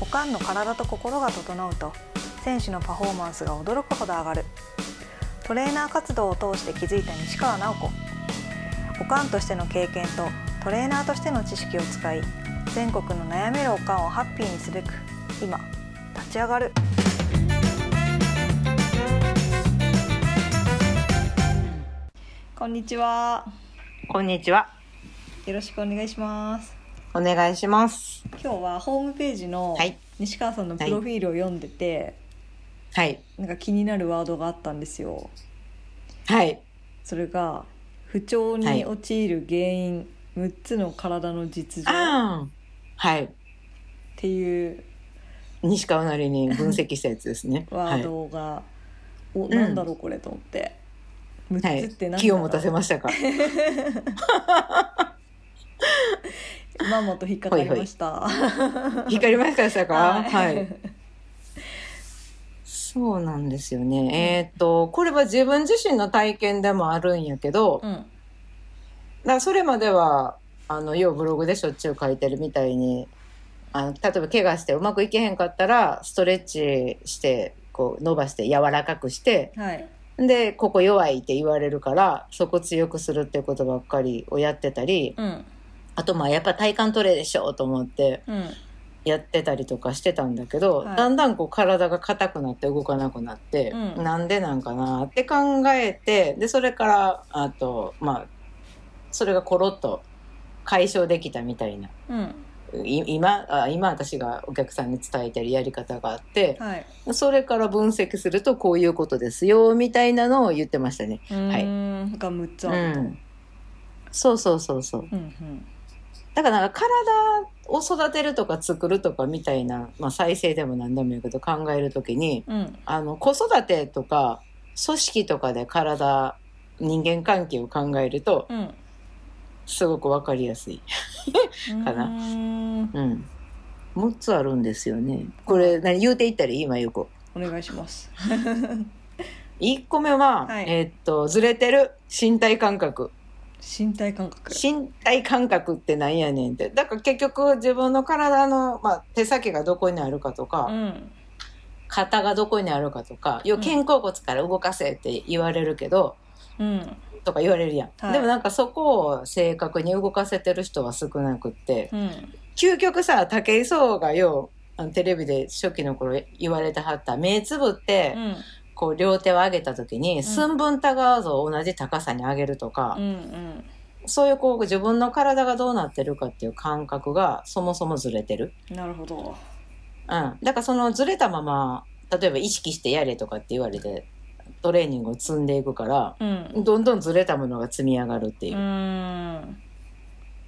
おかんの体と心が整うと選手のパフォーマンスが驚くほど上がる。トレーナー活動を通して気づいた西川直子。おかんとしての経験とトレーナーとしての知識を使い全国の悩めるおかんをハッピーにすべく今立ち上がる。こんにちは。こんにちは。よろしくお願いしますお願いします。今日はホームページのはい西川さんのプロフィールを読んでて、はい。なんか気になるワードがあったんですよはい。それが不調に陥る原因、6つの体の実情。はい。ていう西川なりに分析したやつですね。ワードが、おなんだろうこれと思ってはい。6つって何だろう、はい。気を持たせましたか？まんまと引っかかりました。光りましたか？はい。はい。そうなんですよね。えーっと、これは自分自身の体験でもあるんやけど、うん。だそれまでは、あの、要ブログでしょっちゅう書いてるみたいに、あの例えば怪我してうまくいけへんかったら、ストレッチして、こう伸ばして柔らかくして、はい。で、ここ弱いって言われるから、そこ強くするってことばっかりをやってたり、うんあとまあやっぱ体幹トレでしょうと思ってうんやってたりとかしてたんだけど、はいだんだんこう体が硬くなって動かなくなって、うんなんでなんかなって考えて、で、それから、あと、まあ、それがコロッと解消できたみたいな。うんい今あ今私がお客さんに伝えてるやり方があってはいそれから分析するとこういうことですよみたいなのを言ってましたね。うーんが6つうあると、ん、そうそうそうそううんうんだからなんか体を育てるとか作るとかみたいな、まあ、再生でも何でもいいけど考えるときにうんあの子育てとか組織とかで体人間関係を考えるとうんすごくわかりやすい。かなうーんうん。6つあるんですよね。これ何言うていったら今ゆうこ。お願いします 1個目は、はいえーっとずれてる身体感覚。身体感覚。身体感覚ってなんやねんって。だから結局自分の体の、まあ、手先がどこにあるかとか、うん。肩がどこにあるかとか、要は肩甲骨から動かせって言われるけど、うん。とか言われるやん、はい。でもなんかそこを正確に動かせてる人は少なくって、うん。究極さ、武井壮がよう、テレビで初期の頃言われてはった、目つぶって、うんこう両手を上げた時に、寸分たがわず同じ高さに上げるとかう、んそういうこう自分の体がどうなってるかっていう感覚がそもそもずれてる。うんなるほどうん。だからそのずれたまま、例えば意識してやれとかって言われて、トレーニングを積んでいくから、うんどんどんずれたものが積み上がるっていうう。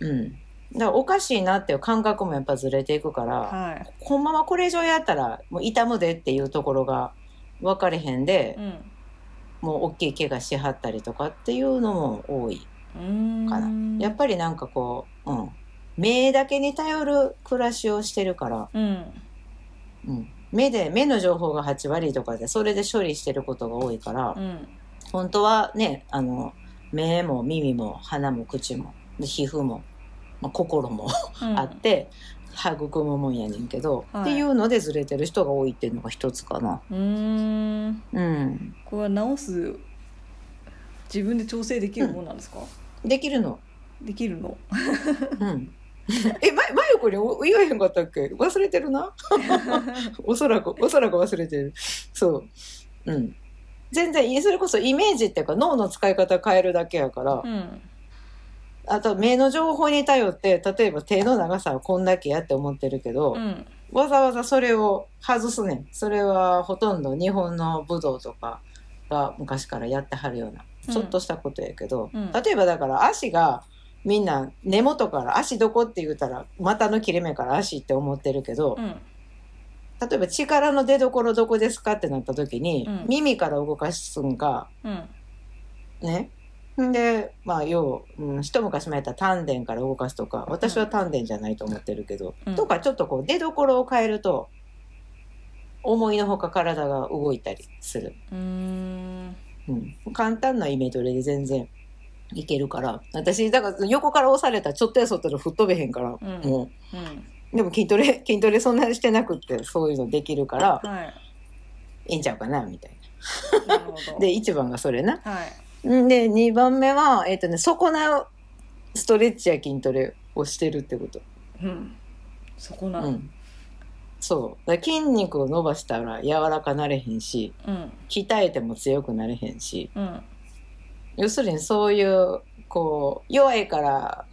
うん。だからおかしいなっていう感覚もやっぱずれていくから、はいこのままこれ以上やったらもう痛むでっていうところが分かれへんでう、んもう大きい怪我しはったりとかっていうのも多いかな。やっぱりなんかこう、うん。目だけに頼る暮らしをしてるから、うんうん。目で、目の情報が8割とかで、それで処理してることが多いから、うん本当はね、あの、目も耳も鼻も口も、で皮膚も、まあ、心もうん あって、育むもんやねんけど、はいっていうのでずれてる人が多いっていうのが一つかな。うーんうん。これは直す自分で調整できるもんなんですか、できるの。できるの？うん。え、ま、まゆこにお言わへんかったっけ？忘れてるな？おそらく、おそらく忘れてる。そう。うん。全然それこそイメージっていうか脳の使い方変えるだけやから、うんあと目の情報に頼って、例えば手の長さはこんだけやって思ってるけど、うん。わざわざそれを外すねん。それはほとんど日本の武道とかが昔からやってはるような、うん。ちょっとしたことやけど、うん。例えばだから足がみんな根元から足どこって言うたら股の切れ目から足って思ってるけど、うん。例えば力の出所どこですかってなった時に、うん。耳から動かすんか、うん。ね。ん。で、まあ、要、うん、一昔前やったら丹田から動かすとか、私は丹田じゃないと思ってるけど、うん。とかちょっとこう出所を変えると、思いのほか体が動いたりする。うーん。うん。簡単なイメトレで全然いけるから、私、だから横から押されたらちょっとやそっとで吹っ飛べへんから、うん。もう、うん。でも筋トレ筋トレそんなにしてなくってそういうのできるからはい。いんちゃうかなみたいな。なで1番がそれな。はい。んで2番目はえっ、とね損なうストレッチや筋トレをしてるってこと。うん。そこな。うん。そう。だ筋肉を伸ばしたら柔らかなれへんしうん。鍛えても強くなれへんし。うん。要するにそういうこう弱いから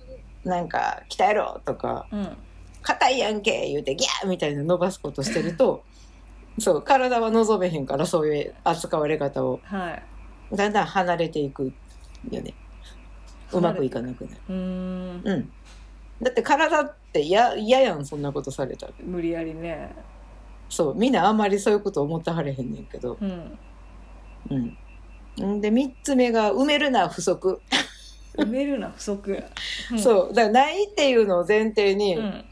なんか鍛えろとかうん。硬いやんけ言うてギャーみたいな伸ばすことしてると そう体は望めへんからそういう扱われ方を。はいだんだん離れていくよね。うまくいかなくなる。うーんうん。だって体って嫌嫌やんそんなことされたら。無理やりね。そうみんなあんまりそういうこと思ってはれへんねんけど。うん。うん。んで3つ目が埋めるな不足、埋めるな不足。うん。そう。だからないっていうのを前提に、うん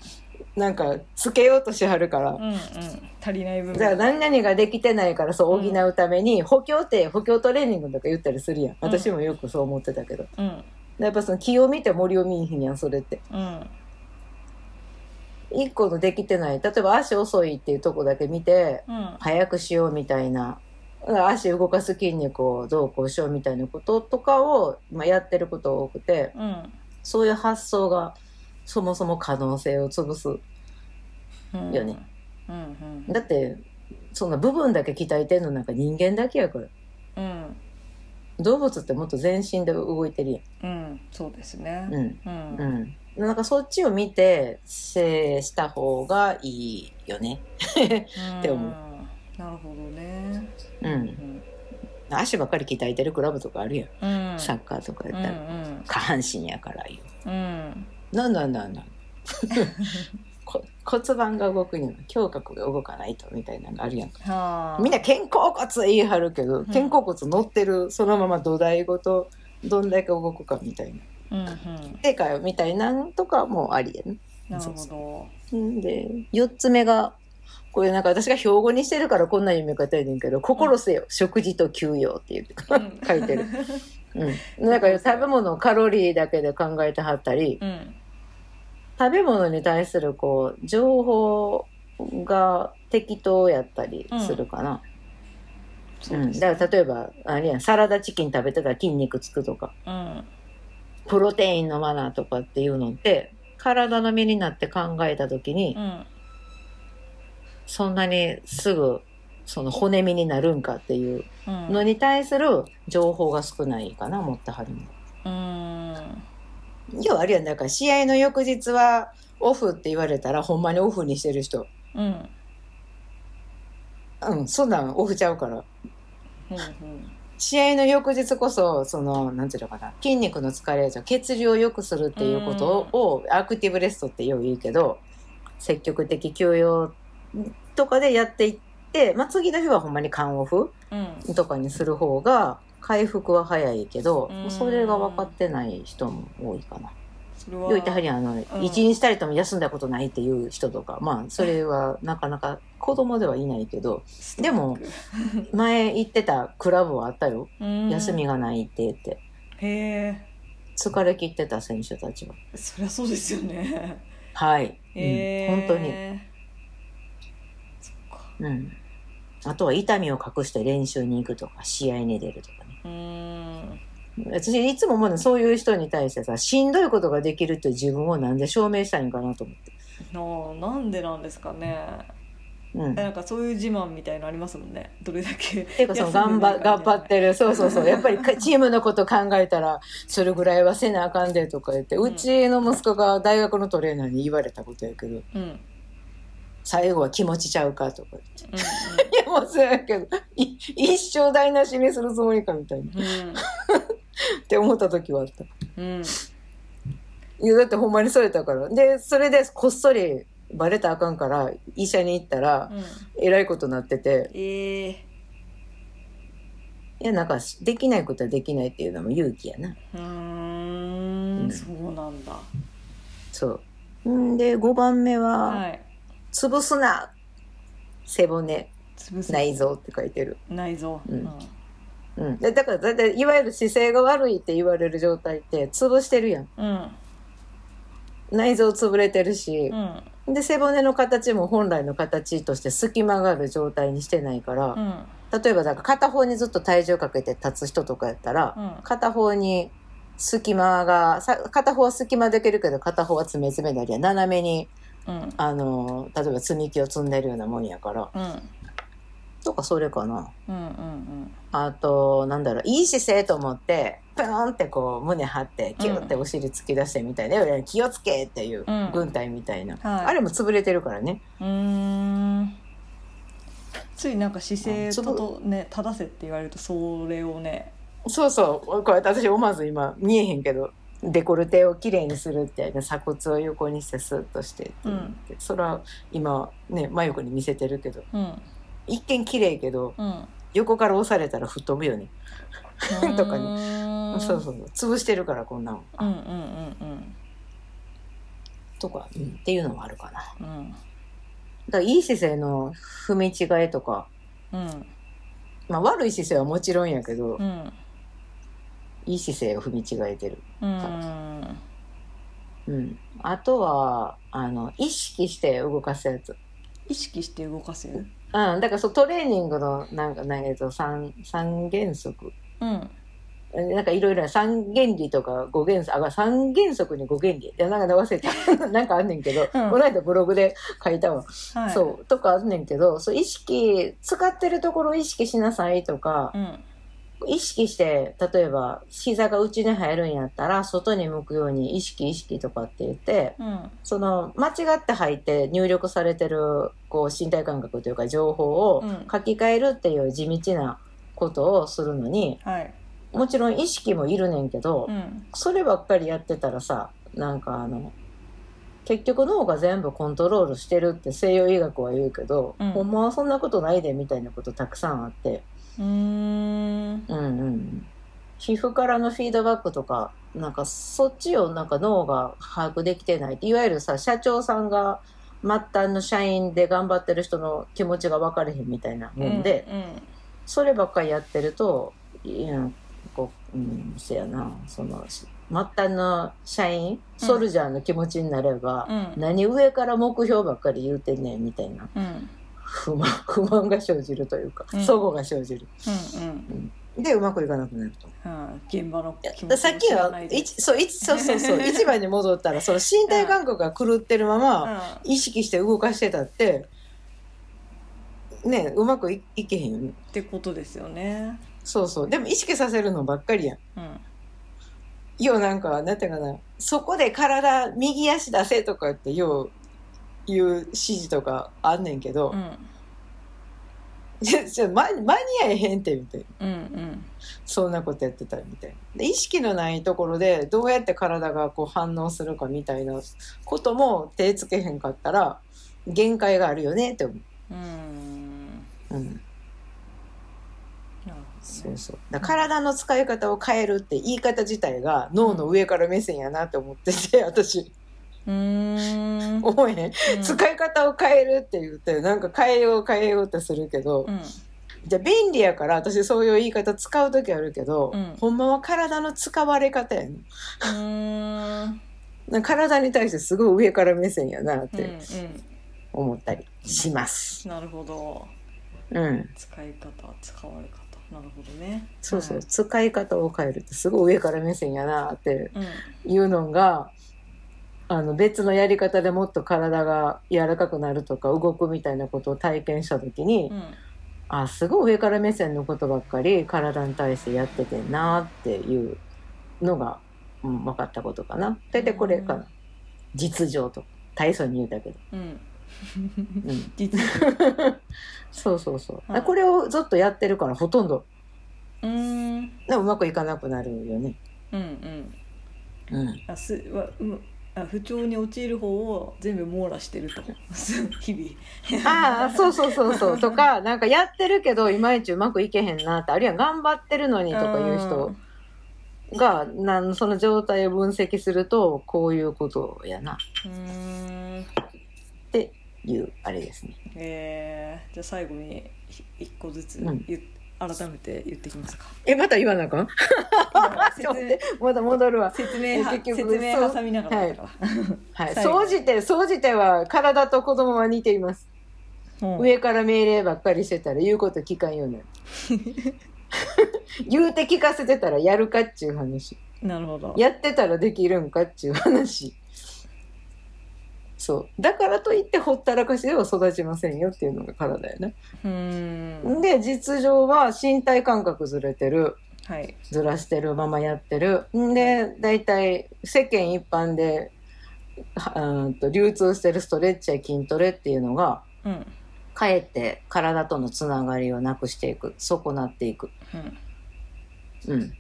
なんかつけようとしはるから、うんうん。足りない部分。だから何々ができてないからそう補うために補強って補強トレーニングとか言ったりするやん。私もよくそう思ってたけど、うん。やっぱその気を見て森を見いひんやんそれって。うん。一個のできてない。例えば足遅いっていうとこだけ見てうん。早くしようみたいな。足動かす筋肉をどうこうしようみたいなこととかを、まあ、やってることが多くて。うん。そういう発想がそもそも可能性を潰すうん。よねうんうん。だってそんな部分だけ鍛えてんのなんか人間だけやから。うん。動物ってもっと全身で動いてるやうんそうですね。ん。うん。うん。うん。なんかそっちを見てせした方がいいよね。って思う。なるほどね。う。うん。ん足ばっかり鍛えてるクラブとかあるやん。うん。サッカーとかやうんったら。下半身やからいいよ。う。んうんなんなんなんな。ん。こ骨盤が動くには胸郭が動かないとみたいなのがあるやんか。はあ。みんな肩甲骨言い張るけど、肩甲骨乗ってるそのまま土台ごとどんだけ動くかみたいな。うんうん。でかよみたいなんとかもありやね。なるほど。んで4つ目がこれなんか私が標語にしてるからこんな読み方やねんけど「心せよ、食事と休養」っていう書いてる、うん、なんか食べ物をカロリーだけで考えてはったりうん食べ物に対するこう情報が適当やったりするかな、うん。そうですだから例えばあれやんサラダチキン食べてたら筋肉つくとか。うん。プロテイン飲まなとかっていうのって体の身になって考えた時に、うん。そんなにすぐその骨身になるんかっていううん。のに対する情報が少ないかな持ってはるの。うん要はあれやん。だから試合の翌日はオフって言われたらほんまにオフにしてる人。うん。うんそんなんオフちゃうから。うん試合の翌日こそそのなんていうのかな筋肉の疲れじゃ血流を良くするっていうことをアクティブレストってよう言うけど積極的休養とかでやっていって、まあ、次の日はほんまに缶オフうん。とかにする方が回復は早いけどうん。それが分かってない人も多いかな。それはよう言ってはりあの、一日たりとも休んだことないっていう人とかまあそれはなかなか子供ではいないけどでも前行ってたクラブはあったよ。うん。休みがないって言って。へえ。疲れ切ってた選手たちは。そりゃそうですよね。はい、うん、本当に、うん、あとは痛みを隠して練習に行くとか試合に出るとか。ねうーん。私いつも思うのそういう人に対してさしんどいことができるって自分をなんで証明したいんかなと思って、なあなんでなんですかね。うん、なんかそういう自慢みたいのありますもんね。どれだけていうかその頑張頑張ってる。そうそうそう。やっぱりかチームのこと考えたらそれぐらいはせなあかんでとか言って、ううんちの息子が大学のトレーナーに言われたことやけど。うんうん最後は気持ちちゃうかとか言って。うん いやもうそうやけどい一生台無しにするつもりかみたいな。って思った時はあった。うん。うんいやだってほんまにそれだから。でそれでこっそりバレたらあかんから医者に行ったらうん。えらいことになってて。ええいやなんかできないことはできないっていうのも勇気やな。うーうん。んそうなんだ。そう。んで、5番目は、はい潰すな。背骨、潰す内臓って書いてる。内臓。うん。うん。でだから、だいたいいわゆる姿勢が悪いって言われる状態って、潰してるやん。うん。内臓潰れてるし。う、ん。で背骨の形も本来の形として隙間がある状態にしてないから、うん。例えばだから片方にずっと体重かけて立つ人とかやったら、うん。片方に隙間がさ片方は隙間できるけど片方は詰め詰めなりや斜めにうん。あの例えば積み木を積んでるようなもんやから。うん。とかそれかな。うんうんあとなんだろう。いい姿勢と思ってプーンってこう胸張ってキュッてお尻突き出してみたいな、要は気をつけっていううん。軍隊みたいな、はい。あれも潰れてるからね。うん。ついなんか姿勢あつぶとね正せって言われるとそれをね。そうそう。こうやって私思わず今見えへんけどデコルテをきれいにするって鎖骨を横にしてスッとしてっていううん。それは今ね真横に見せてるけどうん。一見綺麗けどうん。横から押されたら吹っ飛ぶよね。とかにね。そうそう潰してるからこんなの、うんうんうんとか、うん。っていうのもあるかな。うんうん。だからいい姿勢の踏み違いとか、うん。まあ、悪い姿勢はもちろんやけど、うんいい姿勢を踏み違えてる、うん。うん、あとはあの意識して動かすやつ。意識して動かせる？うん、だからそうトレーニングのなんかなんっと三三原則。うん。えなんかいろいろな三原理とか五原則。あ三原則に五原理。いやなんか忘れた。なんかあんねんけど、この間ブログで書いたわ、はい。そう。とかあんねんけどそう意識使ってるところを意識しなさいとかう、ん意識して例えば膝が内に入るんやったら外に向くように意識意識とかって言ってうん。その間違って入って入力されてるこう身体感覚というか情報をうん。書き換えるっていう地道なことをするのにはい。もちろん意識もいるねんけど、うん。そればっかりやってたらさなんかあの結局脳が全部コントロールしてるって西洋医学は言うけど、うん。ほんまはそんなことないでみたいなことたくさんあって、うーん。うんうん。うん、皮膚からのフィードバックとかなんかそっちをなんか脳が把握できてないいわゆるさ社長さんが末端の社員で頑張ってる人の気持ちが分かれへんみたいなもんで、うんそればっかりやってるといやこううんせやな。その末端の社員ソルジャーの気持ちになれば、うん。何上から目標ばっかり言うてんねんみたいな。うん不満不満が生じるというかうん。齟齬が生じる。うんでうまくいかなくなると。うん。はい現場の気持ちをさっきはないそう一そうそうそう。一番に戻ったらその身体感覚が狂ってるままう意識して動かしてたってねうまくいいけへんよね。んってことですよね。そうそう。でも意識させるのばっかりやん。うん。ようなんかなんていうかな。そこで体右足出せとかってよう言う指示とかあんねんけど、うん。間間に合えへんって言って。うんうん。そんなことやってたみたいな。で意識のないところでどうやって体がこう反応するかみたいなことも手つけへんかったら限界があるよねって思う、うん。うん、そうそう。だ体の使い方を変えるって言い方自体が脳の上から目線やなって思ってて私思えうん。使い方を変えるって言ってなんか変えよう変えようってするけど、うん。じゃあ便利やから私そういう言い方使う時あるけど、うん。ほんまは体の使われ方やねん。うーん。な 体に対してすごい上から目線やなっうんうてん。思ったりします。なるほど。うん、使い方使われ方。なるほどね。そうそう、はい使い方を変えるってすごい上から目線やなってうん。いうのがあの別のやり方でもっと体が柔らかくなるとか動くみたいなことを体験した時に、うん。あすごい上から目線のことばっかり体に対してやっててんなっていうのが、うん、分かったことかな。大体これかな、うん。実情と大層に言うたけど、うん。うん、実そうそうそう、はい。これをずっとやってるからほとんどうーん。うまくいかなくなるよね、うんうん。うん、あすわうあ不調に陥る方を全部網羅してると。日々。ああそうそうそうそう。とか なんかやってるけどいまいちうまくいけへんなってあるいは頑張ってるのにとかいう人がなんその状態を分析するとこういうことやな。っていうあれですね。えー、じゃあ最後にひ一個ずつうん。言っ改めて言ってきますか？えまた言わなあかん？まだ戻るわ。説明は結局説明挟みながらだから、はい。総じて総じては体と子供は似ています。うん。上から命令ばっかりしてたら言うこと聞かんようになる。言うて聞かせてたらやるかっちゅう話。なるほど。やってたらできるんかっちゅう話そう。だからといってほったらかしでは育ちませんよっていうのが体やね。うーん。で実情は身体感覚ずれてる。はい。ずらしてるままやってる。んで大体世間一般ではうーんと流通してるストレッチや筋トレっていうのがうん。かえって体とのつながりをなくしていく。損なっていく、うん。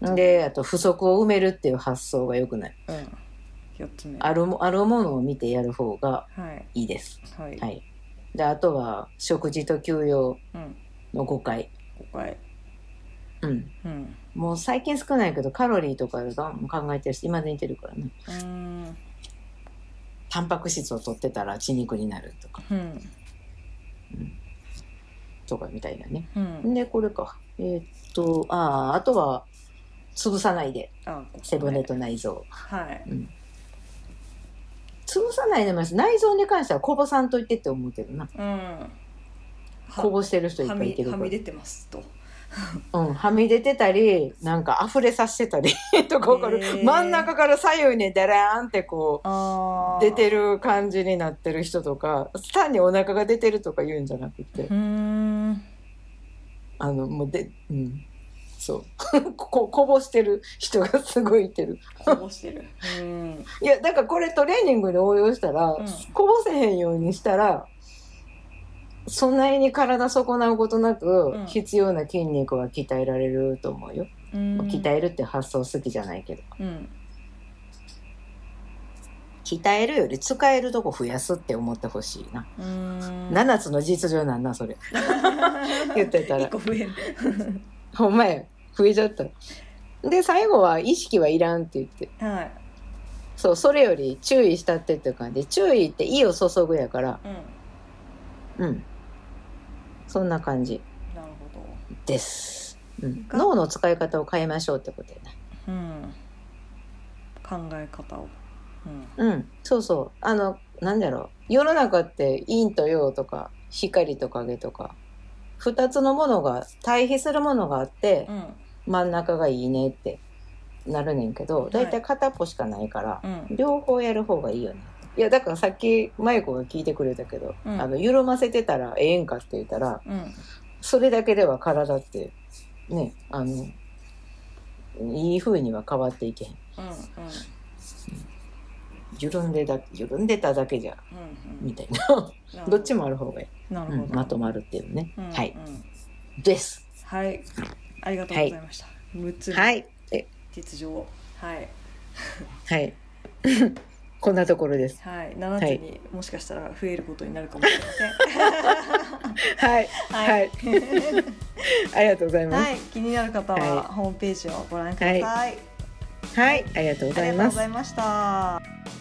うん、であと不足を埋めるっていう発想が良くない。うん四つ目。あるもあるものを見てやる方がはい。いいです。はい、はい。であとは食事と休養うん。の誤解。5回うん。うん。もう最近少ないけどカロリーとかで考えてるし今で似てるからね。うーん。タンパク質を取ってたら血肉になるとか。うん。とかみたいなね。うん。でこれか。えーっとあああとは潰さないで。背骨と内臓。はい潰さないでもいいです。内臓に関してはこぼさんといてって思うけどな。うん。こぼしてる人いっぱいいてるはみ出てますと。うん、はみ出てたりなんか溢れさせてたり とかわかる、へー。真ん中から左右にデラーンってこあう出てるる感じになってる人とか単にお腹が出てるとか言うんじゃなくて。うーん。あのもうでうんそう。ここぼしてる人がすごいいてる。こぼしてる。うん。いやだからこれトレーニングで応用したら、うん。こぼせへんようにしたらそんなに体損なうことなく、うん。必要な筋肉は鍛えられると思うよ、うん。鍛えるって発想好きじゃないけど。うん。鍛えるより使えるとこ増やすって思ってほしいな、うーん。7つの実情なんなそれ。言ってたら。一個増えるほんまや増えちゃったで最後は意識はいらんって言って。はい。そうそれより注意したってっていう感じ注意って意を注ぐやから。うん。うん。そんな感じ。なるほど。です、うん、が。脳の使い方を変えましょうってことやな。うん。考え方を。うん。そうそう。あのなんだろう。世の中って陰と陽とか光と影とか2つのものが対比するものがあってうん。真ん中がいいねってなるねんけどい。大体片っぽしかないから、うん。両方やる方がいいよね。いやだからさっき麻由子が聞いてくれたけど、うん。あの緩ませてたらええんかって言ったらうん。それだけでは体ってねあのいい風には変わっていけへん。うんうん緩んでだ緩んでただけじゃうんみたいな。ど。っちもある方がいい、なるほど。うんまとまるっていうね、うんはい。うんです。はい。ありがとうございました。六つのはい。え。実情はい。はい。こんなところです。はい。七つにもしかしたら増えることになるかもしれません。はい。ははい。い、ありがとうございます。はい、気になる方はい。はホームページをご覧ください。はい、ありがとうございます。ありがとうございました。